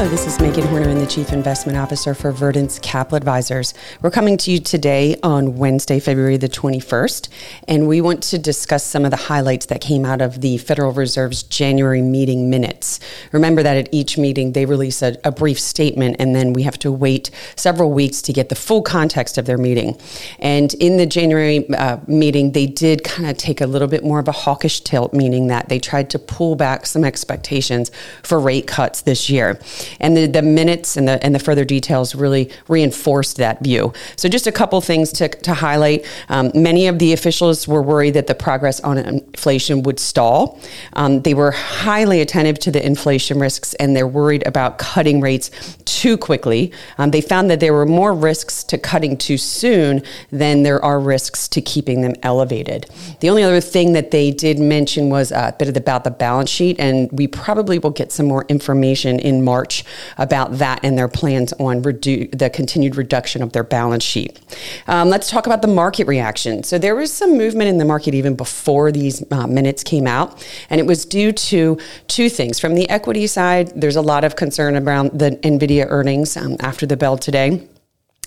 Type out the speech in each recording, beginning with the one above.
Hello, this is Megan Horneman, and the Chief Investment Officer for Verdence Capital Advisors. We're coming to you today on Wednesday, February the 21st, and we want to discuss some of the highlights that came out of the Federal Reserve's January meeting minutes. Remember that at each meeting, they release a, a brief statement, and then we have to wait several weeks to get the full context of their meeting. And in the January uh, meeting, they did kind of take a little bit more of a hawkish tilt, meaning that they tried to pull back some expectations for rate cuts this year. And the, the minutes and the, and the further details really reinforced that view. So, just a couple things to, to highlight. Um, many of the officials were worried that the progress on inflation would stall. Um, they were highly attentive to the inflation risks and they're worried about cutting rates too quickly. Um, they found that there were more risks to cutting too soon than there are risks to keeping them elevated. The only other thing that they did mention was a bit about the balance sheet, and we probably will get some more information in March About that and their plans on redu- the continued reduction of their balance sheet. Um, let's talk about the market reaction. So there was some movement in the market even before these uh, minutes came out, and it was due to two things. From the equity side, there's a lot of concern around the NVIDIA earnings um, after the bell today.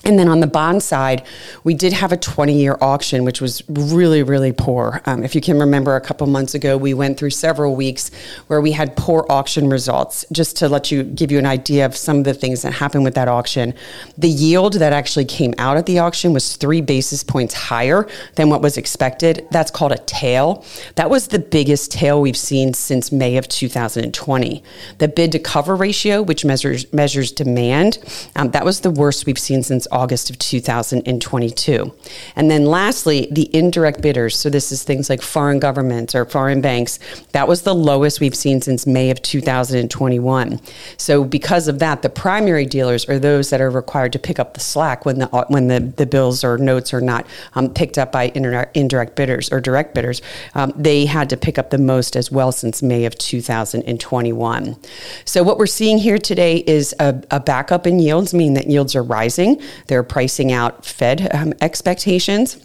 And then on the bond side, we did have a 20 year auction, which was really, really poor. Um, if you can remember, a couple months ago, we went through several weeks where we had poor auction results. Just to let you give you an idea of some of the things that happened with that auction, the yield that actually came out at the auction was three basis points higher than what was expected. That's called a tail. That was the biggest tail we've seen since May of 2020. The bid to cover ratio, which measures measures demand, um, that was the worst we've seen since August of 2022. And then lastly, the indirect bidders. So this is things like foreign governments or foreign banks. That was the lowest we've seen since May of 2021. So because of that, the primary dealers are those that are required to pick up the slack when the when the, the bills or notes are not um, picked up by indirect bidders or direct bidders. Um, they had to pick up the most as well since May of 2021. So what we're seeing here today is a, a backup in yields, meaning that yields are rising. They're pricing out Fed um, expectations.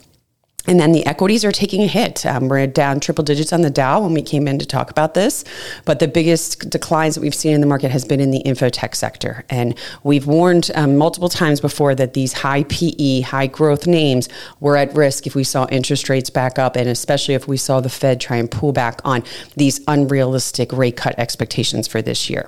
And then the equities are taking a hit. Um, we're down triple digits on the Dow when we came in to talk about this. But the biggest declines that we've seen in the market has been in the infotech sector. And we've warned um, multiple times before that these high PE, high growth names were at risk if we saw interest rates back up, and especially if we saw the Fed try and pull back on these unrealistic rate cut expectations for this year.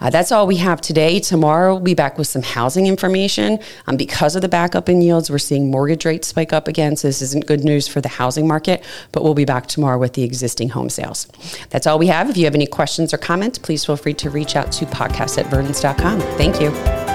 Uh, that's all we have today. Tomorrow, we'll be back with some housing information. Um, because of the backup in yields, we're seeing mortgage rates spike up again. So, this isn't good news for the housing market, but we'll be back tomorrow with the existing home sales. That's all we have. If you have any questions or comments, please feel free to reach out to podcast at verdence.com. Thank you.